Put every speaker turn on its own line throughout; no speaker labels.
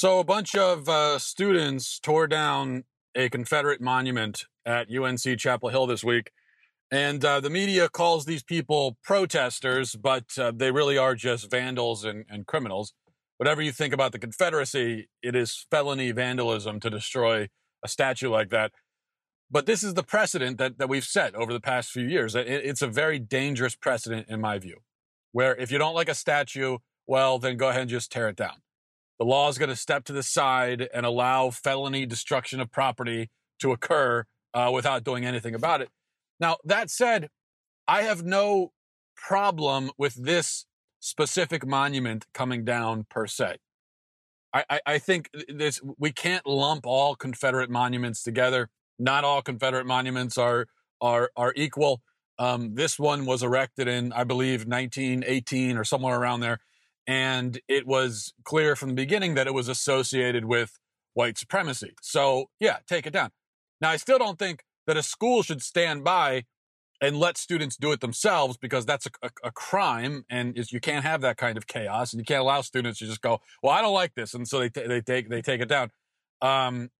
So, a bunch of uh, students tore down a Confederate monument at UNC Chapel Hill this week. And uh, the media calls these people protesters, but uh, they really are just vandals and, and criminals. Whatever you think about the Confederacy, it is felony vandalism to destroy a statue like that. But this is the precedent that, that we've set over the past few years. It, it's a very dangerous precedent, in my view, where if you don't like a statue, well, then go ahead and just tear it down. The law is going to step to the side and allow felony destruction of property to occur uh, without doing anything about it. Now, that said, I have no problem with this specific monument coming down per se. I, I, I think this we can't lump all Confederate monuments together. Not all Confederate monuments are are are equal. Um, this one was erected in, I believe, 1918 or somewhere around there, and it was clear from the beginning that it was associated with white supremacy. So, yeah, take it down. Now, I still don't think that a school should stand by and let students do it themselves because that's a, a, a crime and you can't have that kind of chaos and you can't allow students to just go well i don't like this and so they, t- they take they take it down um,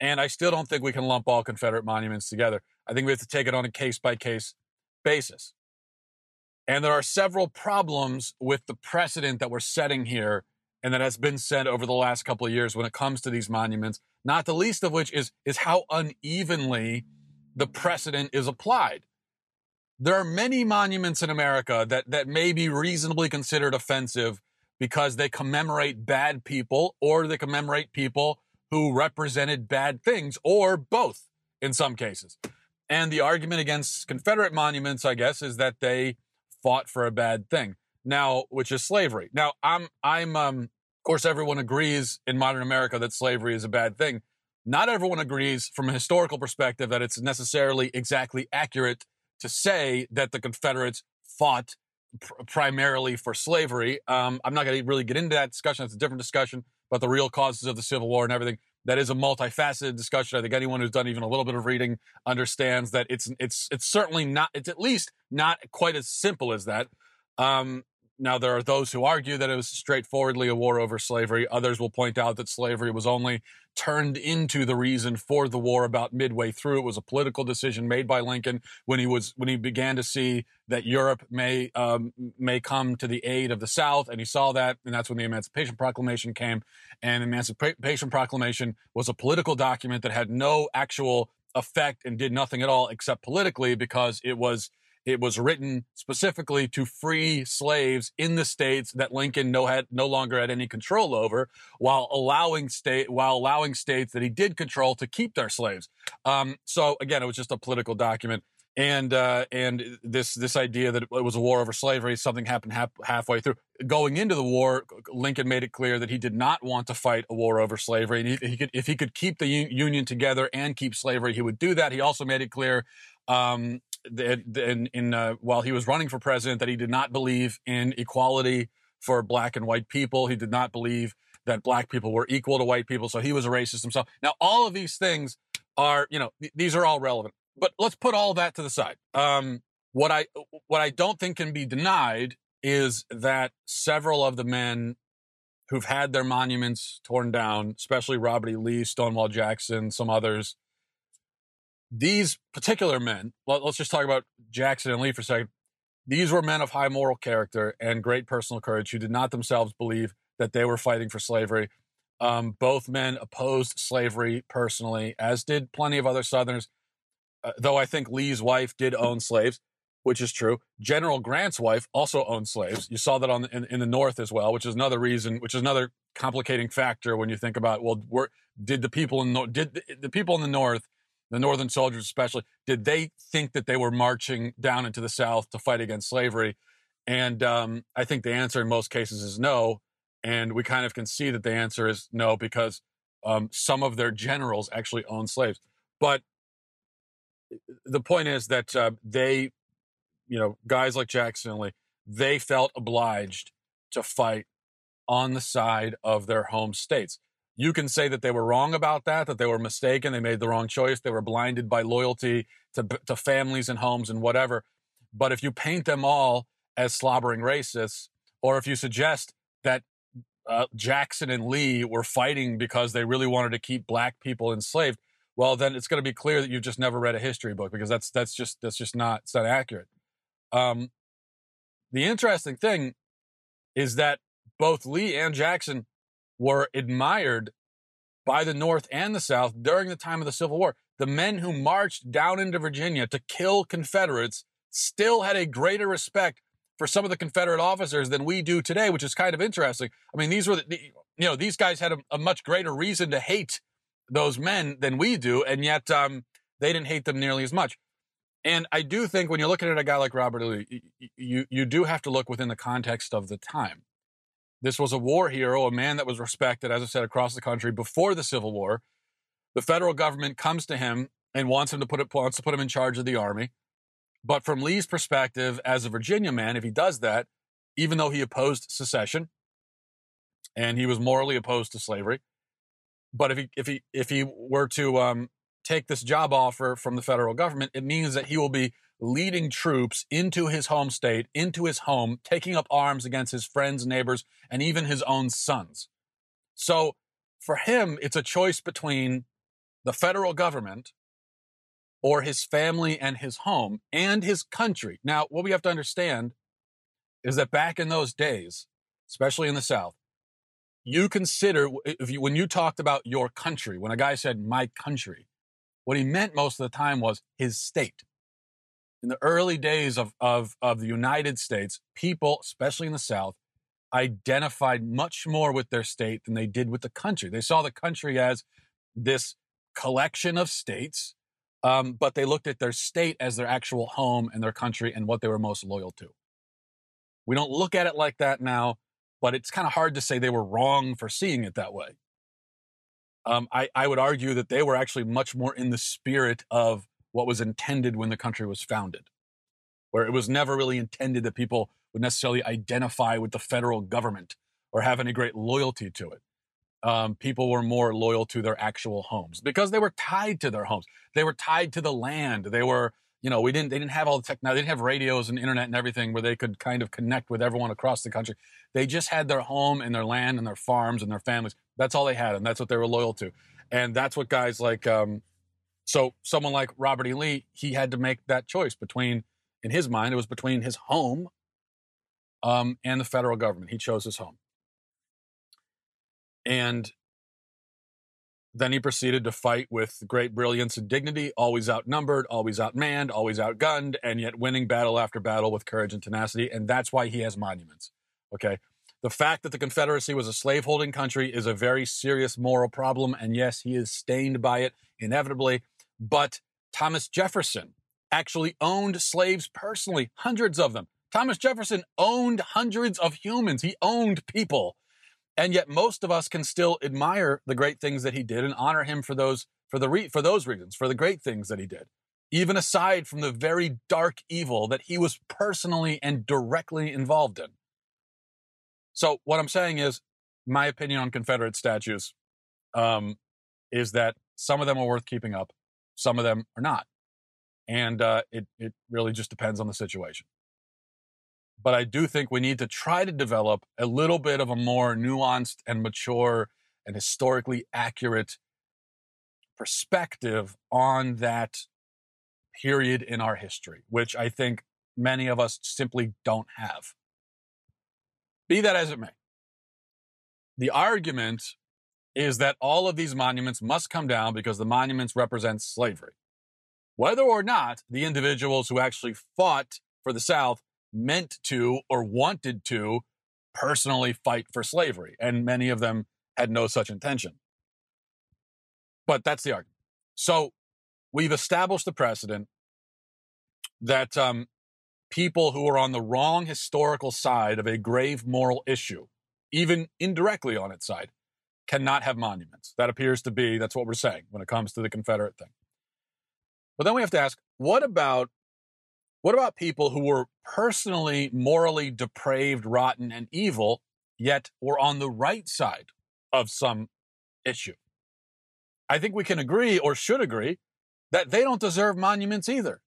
and i still don't think we can lump all confederate monuments together i think we have to take it on a case by case basis and there are several problems with the precedent that we're setting here and that has been set over the last couple of years when it comes to these monuments not the least of which is is how unevenly the precedent is applied there are many monuments in America that, that may be reasonably considered offensive because they commemorate bad people or they commemorate people who represented bad things or both in some cases. And the argument against Confederate monuments, I guess, is that they fought for a bad thing. Now, which is slavery. Now, I'm, I'm, um, of course, everyone agrees in modern America that slavery is a bad thing. Not everyone agrees from a historical perspective that it's necessarily exactly accurate to say that the Confederates fought pr- primarily for slavery. Um, I'm not going to really get into that discussion. It's a different discussion about the real causes of the Civil War and everything. That is a multifaceted discussion. I think anyone who's done even a little bit of reading understands that it's it's it's certainly not. It's at least not quite as simple as that. Um, now, there are those who argue that it was straightforwardly a war over slavery. Others will point out that slavery was only turned into the reason for the war about midway through. It was a political decision made by Lincoln when he was when he began to see that Europe may um, may come to the aid of the South, and he saw that, and that's when the Emancipation Proclamation came. And the Emancipation Proclamation was a political document that had no actual effect and did nothing at all except politically because it was it was written specifically to free slaves in the states that Lincoln no had no longer had any control over, while allowing state while allowing states that he did control to keep their slaves. Um, so again, it was just a political document. And uh, and this this idea that it was a war over slavery, something happened half, halfway through. Going into the war, Lincoln made it clear that he did not want to fight a war over slavery, and he, he could, if he could keep the Union together and keep slavery, he would do that. He also made it clear um, in, in uh, while he was running for president that he did not believe in equality for black and white people. He did not believe that black people were equal to white people. So he was a racist himself. Now, all of these things are, you know, th- these are all relevant. But let's put all that to the side. Um, what I what I don't think can be denied is that several of the men who've had their monuments torn down, especially Robert E. Lee, Stonewall Jackson, some others, these particular men, let, us just talk about Jackson and Lee for a second. These were men of high moral character and great personal courage who did not themselves believe that they were fighting for slavery. Um, both men opposed slavery personally, as did plenty of other Southerners. Uh, though I think Lee's wife did own slaves, which is true. General Grant's wife also owned slaves. You saw that on the, in, in, the North as well, which is another reason, which is another complicating factor when you think about well, did the people in did the, the people in the North the Northern soldiers especially, did they think that they were marching down into the South to fight against slavery? And um, I think the answer in most cases is no. And we kind of can see that the answer is no because um, some of their generals actually owned slaves. But the point is that uh, they, you know, guys like Jackson Lee, they felt obliged to fight on the side of their home states. You can say that they were wrong about that, that they were mistaken, they made the wrong choice, they were blinded by loyalty to, to families and homes and whatever. But if you paint them all as slobbering racists, or if you suggest that uh, Jackson and Lee were fighting because they really wanted to keep black people enslaved, well, then it's going to be clear that you've just never read a history book because that's that's just that's just not it's not accurate. Um, the interesting thing is that both Lee and Jackson were admired by the North and the South during the time of the Civil War. The men who marched down into Virginia to kill Confederates still had a greater respect for some of the Confederate officers than we do today, which is kind of interesting. I mean, these were, the, you know, these guys had a, a, much greater reason to hate those men than we do, and yet um, they didn't hate them nearly as much. And I do think when you're looking at a guy like Robert E. Lee, you you do have to look within the context of the time. This was a war hero, a man that was respected, as I said, across the country before the Civil War. The federal government comes to him and wants him to put it wants to put him in charge of the army. But from Lee's perspective, as a Virginia man, if he does that, even though he opposed secession and he was morally opposed to slavery, but if he if he if he were to um, take this job offer from the federal government, it means that he will be leading troops into his home state, into his home, taking up arms against his friends, neighbors, and even his own sons. So for him, it's a choice between the federal government or his family and his home and his country. Now, what we have to understand is that back in those days, especially in the South, you consider if you when you talked about your country, when a guy said my country, what he meant most of the time was his state. In the early days of, of, of the United States, people, especially in the South, identified much more with their state than they did with the country. They saw the country as this collection of states um, but they looked at their state as their actual home and their country and what they were most loyal to. We don't look at it like that now, but it's kind of hard to say they were wrong for seeing it that way. Um, I, I would argue that they were actually much more in the spirit of what was intended when the country was founded, where it was never really intended that people would necessarily identify with the federal government or have any great loyalty to it um, people were more loyal to their actual homes because they were tied to their homes. They were tied to the land. They were, you know, we didn't, they didn't have all the technology. They didn't have radios and internet and everything where they could kind of connect with everyone across the country. They just had their home and their land and their farms and their families. That's all they had. And that's what they were loyal to. And that's what guys like, um, so someone like Robert E. Lee, he had to make that choice between, in his mind, it was between his home um, and the federal government. He chose his home. And then he proceeded to fight with great brilliance and dignity, always outnumbered, always outmanned, always outgunned, and yet winning battle after battle with courage and tenacity. And that's why he has monuments. Okay. The fact that the Confederacy was a slaveholding country is a very serious moral problem. And yes, he is stained by it inevitably. But Thomas Jefferson actually owned slaves personally, hundreds of them. Thomas Jefferson owned hundreds of humans. He owned people. And yet most of us can still admire the great things that he did and honor him for those for the re- for those reasons, for the great things that he did. Even aside from the very dark evil that he was personally and directly involved in. So what I'm saying is my opinion on Confederate statues um, is that some of them are worth keeping up, some of them are not. And uh, it, it really just depends on the situation but I do think we need to try to develop a little bit of a more nuanced and mature and historically accurate perspective on that period in our history, which I think many of us simply don't have. Be that as it may, the argument is that all of these monuments must come down because the monuments represent slavery. Whether or not the individuals who actually fought for the South meant to or wanted to personally fight for slavery, and many of them had no such intention. But that's the argument. So we've established the precedent that um, people who are on the wrong historical side of a grave moral issue, even indirectly on its side, cannot have monuments. That appears to be, that's what we're saying when it comes to the Confederate thing. But then we have to ask what about what about people who were personally morally depraved, rotten, and evil, yet were on the right side of some issue? I think we can agree or should agree that they don't deserve monuments either.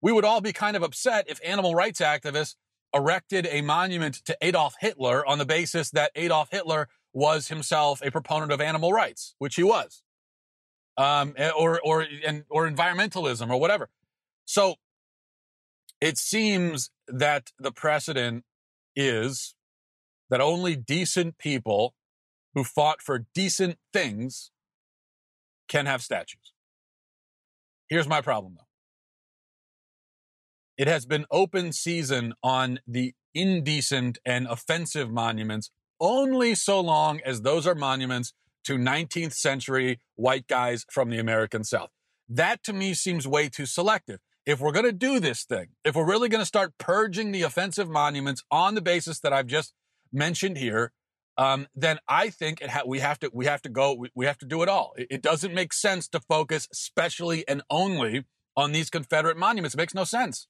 We would all be kind of upset if animal rights activists erected a monument to Adolf Hitler on the basis that Adolf Hitler was himself a proponent of animal rights, which he was, um, eh, or or and or environmentalism or whatever. So it seems that the precedent is that only decent people who fought for decent things can have statues. Here's my problem though. It has been open season on the indecent and offensive monuments only so long as those are monuments to 19th century white guys from the American South. That to me seems way too selective. If we're going to do this thing, if we're really going to start purging the offensive monuments on the basis that I've just mentioned here, um, then I think ha- we have to we have to go we, we have to do it all. It, it doesn't make sense to focus specially and only on these Confederate monuments. It makes no sense.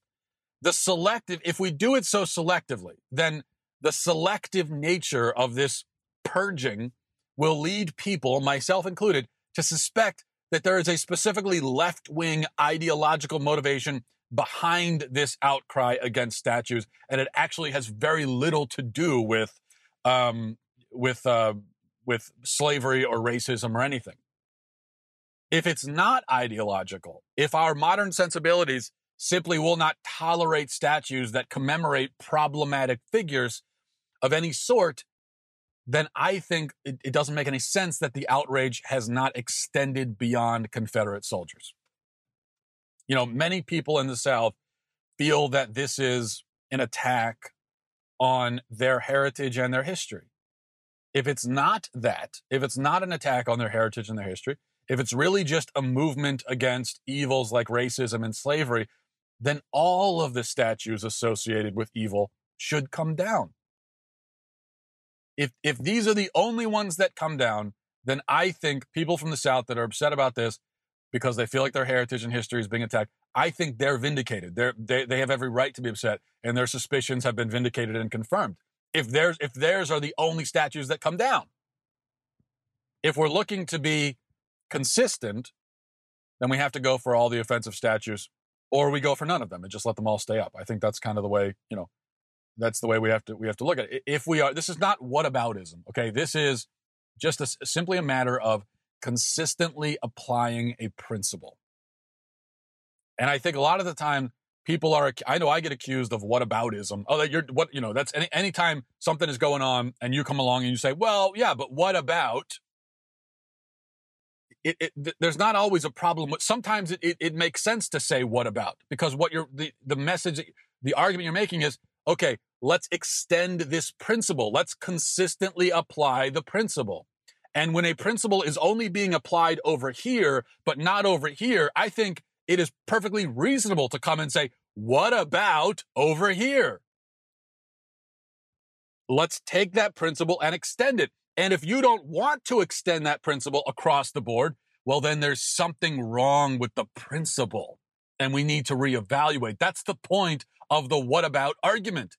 The selective, if we do it so selectively, then the selective nature of this purging will lead people, myself included, to suspect that there is a specifically left wing ideological motivation behind this outcry against statues, and it actually has very little to do with um, with uh, with slavery or racism or anything. If it's not ideological, if our modern sensibilities simply will not tolerate statues that commemorate problematic figures of any sort, then I think it, it, doesn't make any sense that the outrage has not extended beyond Confederate soldiers. You know, many people in the South feel that this is an attack on their heritage and their history. If it's not that, if it's not an attack on their heritage and their history, if it's really just a movement against evils like racism and slavery, then all of the statues associated with evil should come down. If, if these are the only ones that come down, then I think people from the South that are upset about this because they feel like their heritage and history is being attacked, I think they're vindicated. They're, they, they have every right to be upset, and their suspicions have been vindicated and confirmed if theirs if theirs are the only statues that come down. If we're looking to be consistent, then we have to go for all the offensive statues, or we go for none of them and just let them all stay up. I think that's kind of the way you know. That's the way we have to we have to look at it. If we are, this is not whataboutism. Okay, this is just a, simply a matter of consistently applying a principle. And I think a lot of the time people are i know i get accused of whataboutism oh that you're what you know that's any anytime something is going on and you come along and you say well yeah but what about it, it there's not always a problem sometimes it, it, it makes sense to say what about because what you're the, the message the argument you're making is okay let's extend this principle let's consistently apply the principle and when a principle is only being applied over here but not over here i think it is perfectly reasonable to come and say, what about over here? Let's take that principle and extend it. And if you don't want to extend that principle across the board, well, then there's something wrong with the principle and we need to reevaluate. That's the point of the what about argument.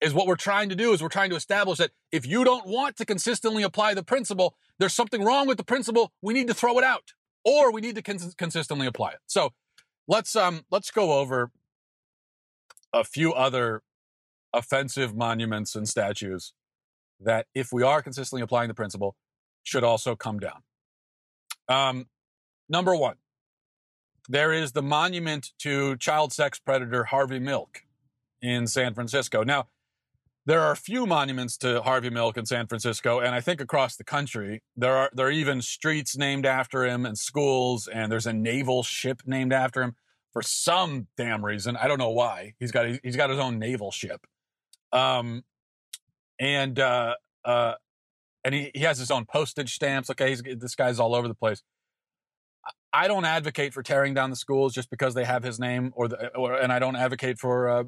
Is what we're trying to do is we're trying to establish that if you don't want to consistently apply the principle, there's something wrong with the principle. We need to throw it out or we need to cons- consistently apply it. So let's um let's go over a few other offensive monuments and statues that, if we are consistently applying the principle, should also come down. Um, number one, there is the monument to child sex predator Harvey Milk in San Francisco. Now, there are a few monuments to Harvey Milk in San Francisco, and I think across the country. There are there are even streets named after him and schools, and there's a naval ship named after him for some damn reason. I don't know why. He's got he's got his own naval ship, um, and uh, uh, and he, he has his own postage stamps. Okay, this guy's all over the place. I don't advocate for tearing down the schools just because they have his name, or the, or, and I don't advocate for uh,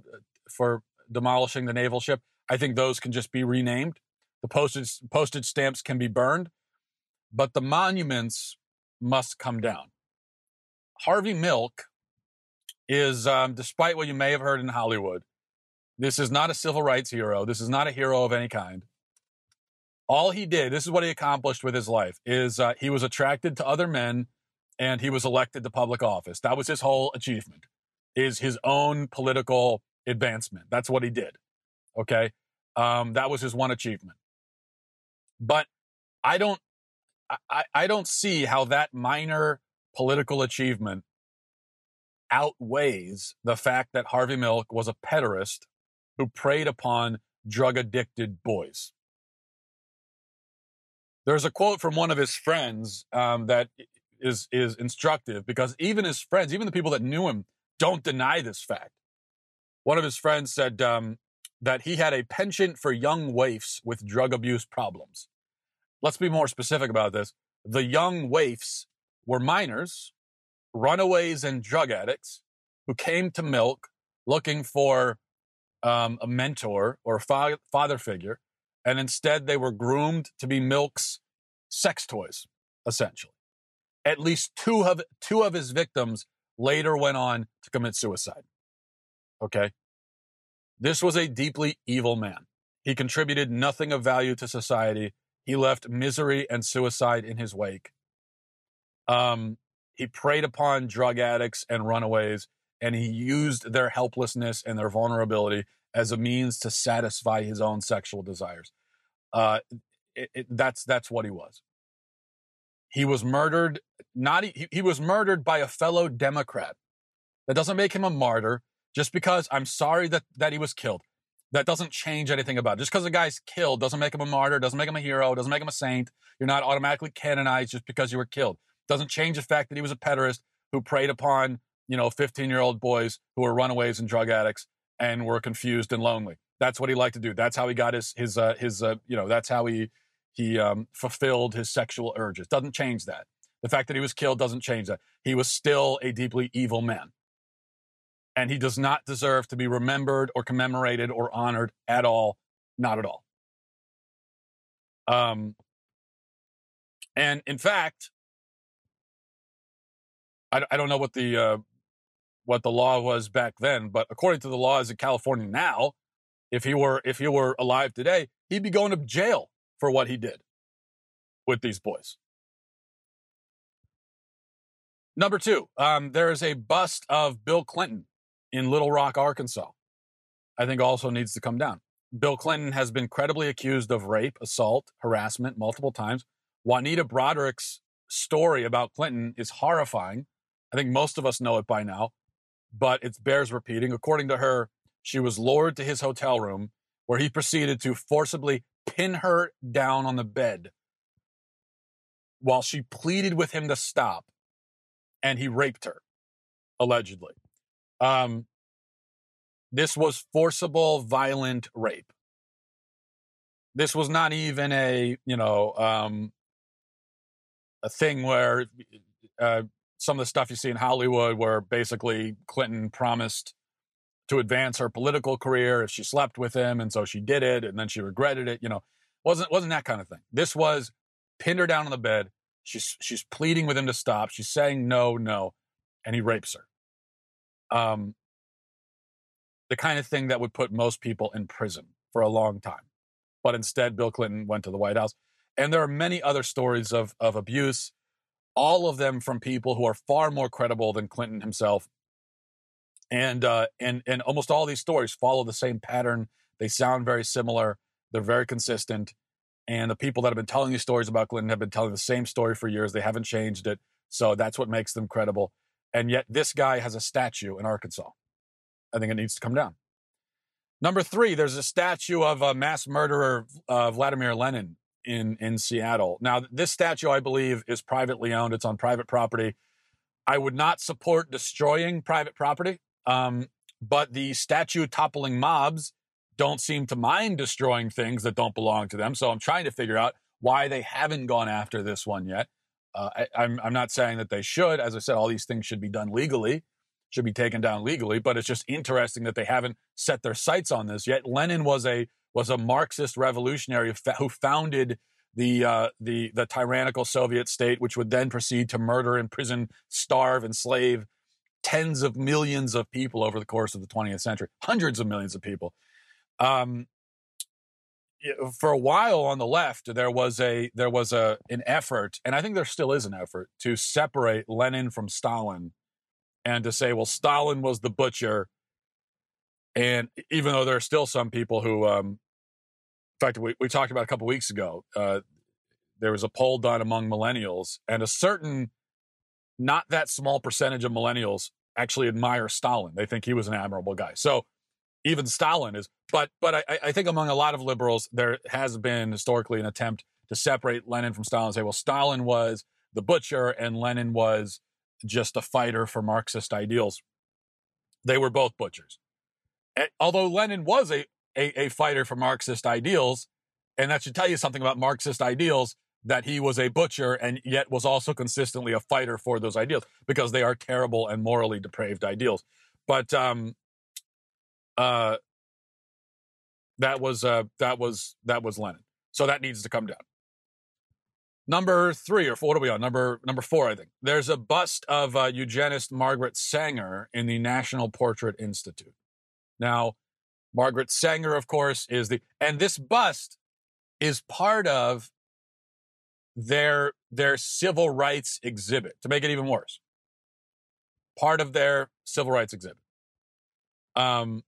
for demolishing the naval ship. I think those can just be renamed. The postage postage stamps can be burned, but the monuments must come down. Harvey Milk is, um, despite what you may have heard in Hollywood, this is not a civil rights hero. This is not a hero of any kind. All he did, this is what he accomplished with his life, is uh, he was attracted to other men and he was elected to public office. That was his whole achievement, is his own political advancement. That's what he did. Okay. Um, that was his one achievement. But I don't, I, I don't see how that minor political achievement outweighs the fact that Harvey Milk was a pederast who preyed upon drug addicted boys. There's a quote from one of his friends um, that is is instructive because even his friends, even the people that knew him, don't deny this fact. One of his friends said um, that he had a penchant for young waifs with drug abuse problems. Let's be more specific about this. The young waifs were minors, runaways, and drug addicts who came to Milk looking for um, a mentor or a fa- father figure, and instead they were groomed to be Milk's sex toys, essentially. At least two of two of his victims later went on to commit suicide. Okay. This was a deeply evil man. He contributed nothing of value to society. He left misery and suicide in his wake. Um, he preyed upon drug addicts and runaways, and he used their helplessness and their vulnerability as a means to satisfy his own sexual desires. Uh, it, it, that's that's what he was. He was murdered. Not he, he was murdered by a fellow Democrat. That doesn't make him a martyr. Just because I'm sorry that that he was killed, that doesn't change anything about it. Just because a guy's killed doesn't make him a martyr, doesn't make him a hero, doesn't make him a saint. You're not automatically canonized just because you were killed. Doesn't change the fact that he was a pederast who preyed upon you know 15 year old boys who were runaways and drug addicts and were confused and lonely. That's what he liked to do. That's how he got his his uh, his uh, you know that's how he he um, fulfilled his sexual urges. Doesn't change that. The fact that he was killed doesn't change that. He was still a deeply evil man. And he does not deserve to be remembered or commemorated or honored at all. Not at all. Um, and in fact, I, I don't know what the uh, what the law was back then, but according to the laws in California now, if he were if he were alive today, he'd be going to jail for what he did with these boys. Number two, um, there is a bust of Bill Clinton in Little Rock, Arkansas. I think also needs to come down. Bill Clinton has been credibly accused of rape, assault, harassment multiple times. Juanita Broaddrick's story about Clinton is horrifying. I think most of us know it by now, but it bears repeating. According to her, she was lured to his hotel room where he proceeded to forcibly pin her down on the bed while she pleaded with him to stop and he raped her allegedly. Um, this was forcible violent rape. This was not even a you know um, a thing where uh, some of the stuff you see in hollywood where basically clinton promised to advance her political career if she slept with him and so she did it and then she regretted it you know wasn't wasn't that kind of thing. This was pinned her down on the bed. She's she's pleading with him to stop. She's saying no no and he rapes her. Um the kind of thing that would put most people in prison for a long time. But instead bill clinton went to the white house. And there are many other stories of of abuse all of them from people who are far more credible than clinton himself and uh, and and almost all these stories follow the same pattern. They sound very similar. They're very consistent, and the people that have been telling these stories about Clinton have been telling the same story for years. They haven't changed it, so that's what makes them credible. And yet, this guy has a statue in Arkansas. I think it needs to come down. Number three, there's a statue of a mass murderer, uh, Vladimir Lenin, in in Seattle. Now, this statue, I believe, is privately owned. It's on private property. I would not support destroying private property. Um, but the statue toppling mobs don't seem to mind destroying things that don't belong to them. So I'm trying to figure out why they haven't gone after this one yet. Uh, I, I'm, I'm not saying that they should. As I said, all these things should be done legally, should be taken down legally. But it's just interesting that they haven't set their sights on this yet. Lenin was a was a Marxist revolutionary who founded the uh, the the tyrannical Soviet state, which would then proceed to murder, imprison, starve, enslave tens of millions of people over the course of the 20th century, hundreds of millions of people. Um, for a while on the left, there was a there was a an effort, and I think there still is an effort to separate Lenin from Stalin, and to say, well, Stalin was the butcher, And even though there are still some people who, um, in fact, we, we talked about a couple weeks ago, uh, there was a poll done among millennials, and a certain, not that small percentage of millennials actually admire Stalin. They think he was an admirable guy. So even Stalin is, but but I, I think among a lot of liberals, there has been historically an attempt to separate Lenin from Stalin say, well, Stalin was the butcher and Lenin was just a fighter for Marxist ideals. They were both butchers. And although Lenin was a, a, a fighter for Marxist ideals, and that should tell you something about Marxist ideals, that he was a butcher and yet was also consistently a fighter for those ideals because they are terrible and morally depraved ideals. But um, uh, that was uh, that was that was Lenin. So that needs to come down. Number three or four, what are we on? Number number four, I think. There's a bust of uh, eugenist Margaret Sanger in the National Portrait Institute. Now, Margaret Sanger, of course, is the and this bust is part of their their civil rights exhibit to make it even worse. Part of their civil rights exhibit. Um,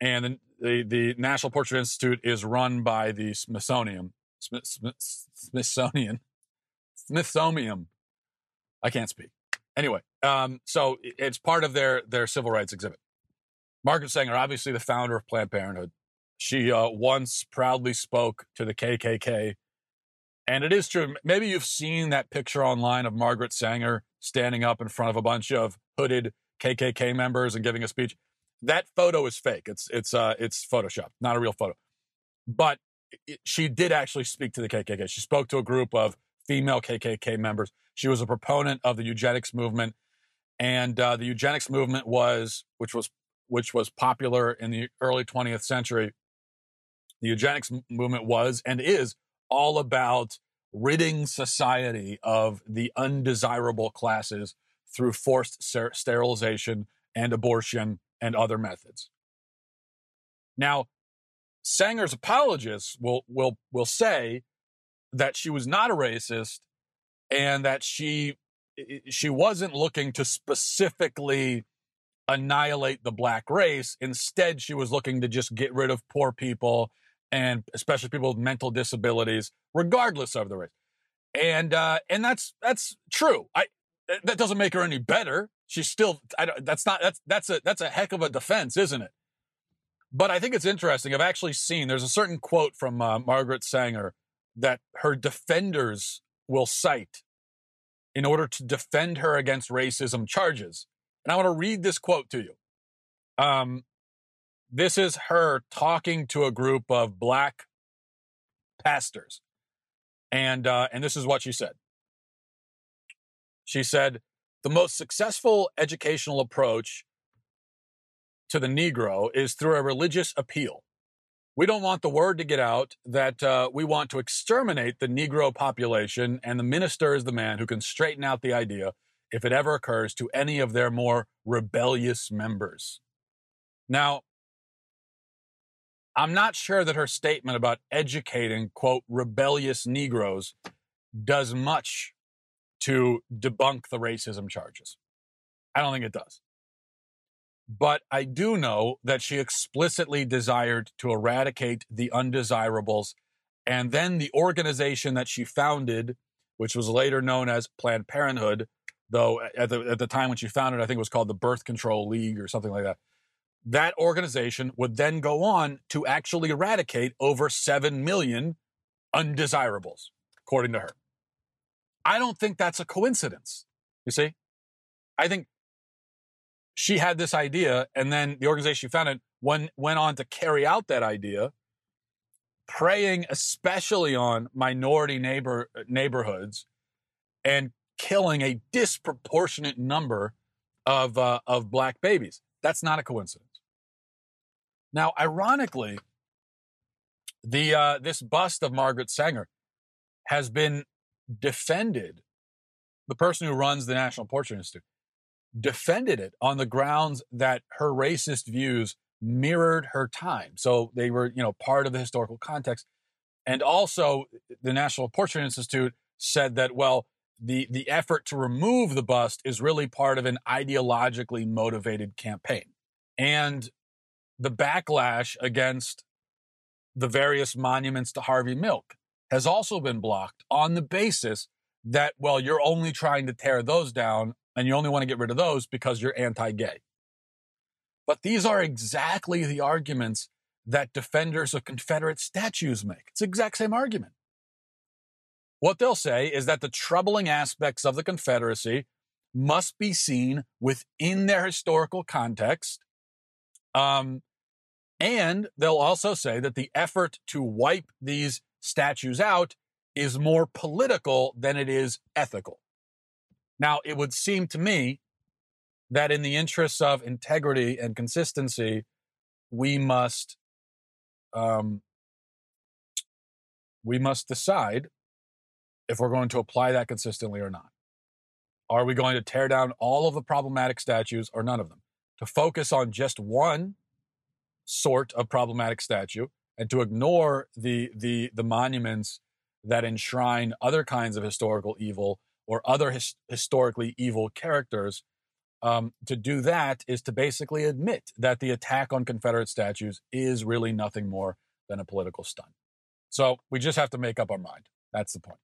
and the, the, National Portrait Institute is run by the Smithsonian. Smith, Smith, Smithsonian. Smithsonian. I can't speak. Anyway, um, so it's part of their their civil rights exhibit. Margaret Sanger, obviously the founder of Planned Parenthood, she uh, once proudly spoke to the KKK and it is true. Maybe you've seen that picture online of Margaret Sanger standing up in front of a bunch of hooded KKK members and giving a speech. That photo is fake. It's it's uh it's Photoshop, not a real photo. But it, she did actually speak to the KKK. She spoke to a group of female KKK members. She was a proponent of the eugenics movement, and uh, the eugenics movement was, which was which was popular in the early 20th century. The eugenics movement was and is all about ridding society of the undesirable classes through forced ser- sterilization and abortion and other methods. Now, Sanger's apologists will will will say that she was not a racist and that she she wasn't looking to specifically annihilate the black race. Instead, she was looking to just get rid of poor people and especially people with mental disabilities, regardless of the race. And uh, and that's that's true. I that doesn't make her any better. She's still I, that's not that's that's a that's a heck of a defense, isn't it? But I think it's interesting. I've actually seen there's a certain quote from uh, Margaret Sanger that her defenders will cite in order to defend her against racism charges. And I want to read this quote to you. Um, this is her talking to a group of black pastors. And, uh, and this is what she said. She said, the most successful educational approach to the Negro is through a religious appeal. We don't want the word to get out that uh, we want to exterminate the Negro population, and the minister is the man who can straighten out the idea if it ever occurs to any of their more rebellious members. Now, I'm not sure that her statement about educating, quote, rebellious Negroes does much to debunk the racism charges. I don't think it does. But I do know that she explicitly desired to eradicate the undesirables. And then the organization that she founded, which was later known as Planned Parenthood, though at the, at the time when she founded, I think it was called the Birth Control League or something like that that organization would then go on to actually eradicate over 7 million undesirables, according to her. I don't think that's a coincidence. You see? I think she had this idea, and then the organization she founded went, went on to carry out that idea, preying especially on minority neighbor, neighborhoods and killing a disproportionate number of, uh, of black babies. That's not a coincidence. Now, ironically, the uh, this bust of Margaret Sanger has been defended. The person who runs the National Portrait Institute defended it on the grounds that her racist views mirrored her time. So they were, you know, part of the historical context. And also, the National Portrait Institute said that, well, the, the effort to remove the bust is really part of an ideologically motivated campaign. and the backlash against the various monuments to Harvey Milk has also been blocked on the basis that, well, you're only trying to tear those down and you only want to get rid of those because you're anti gay. But these are exactly the arguments that defenders of Confederate statues make. It's the exact same argument. What they'll say is that the troubling aspects of the Confederacy must be seen within their historical context. Um, and they'll also say that the effort to wipe these statues out is more political than it is ethical. Now, it would seem to me that in the interests of integrity and consistency, we must um, we must decide if we're going to apply that consistently or not. Are we going to tear down all of the problematic statues or none of them? To focus on just one sort of problematic statue and to ignore the the the monuments that enshrine other kinds of historical evil or other his, historically evil characters um, to do that is to basically admit that the attack on Confederate statues is really nothing more than a political stunt. So we just have to make up our mind. That's the point.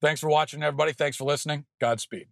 Thanks for watching, everybody. Thanks for listening. Godspeed.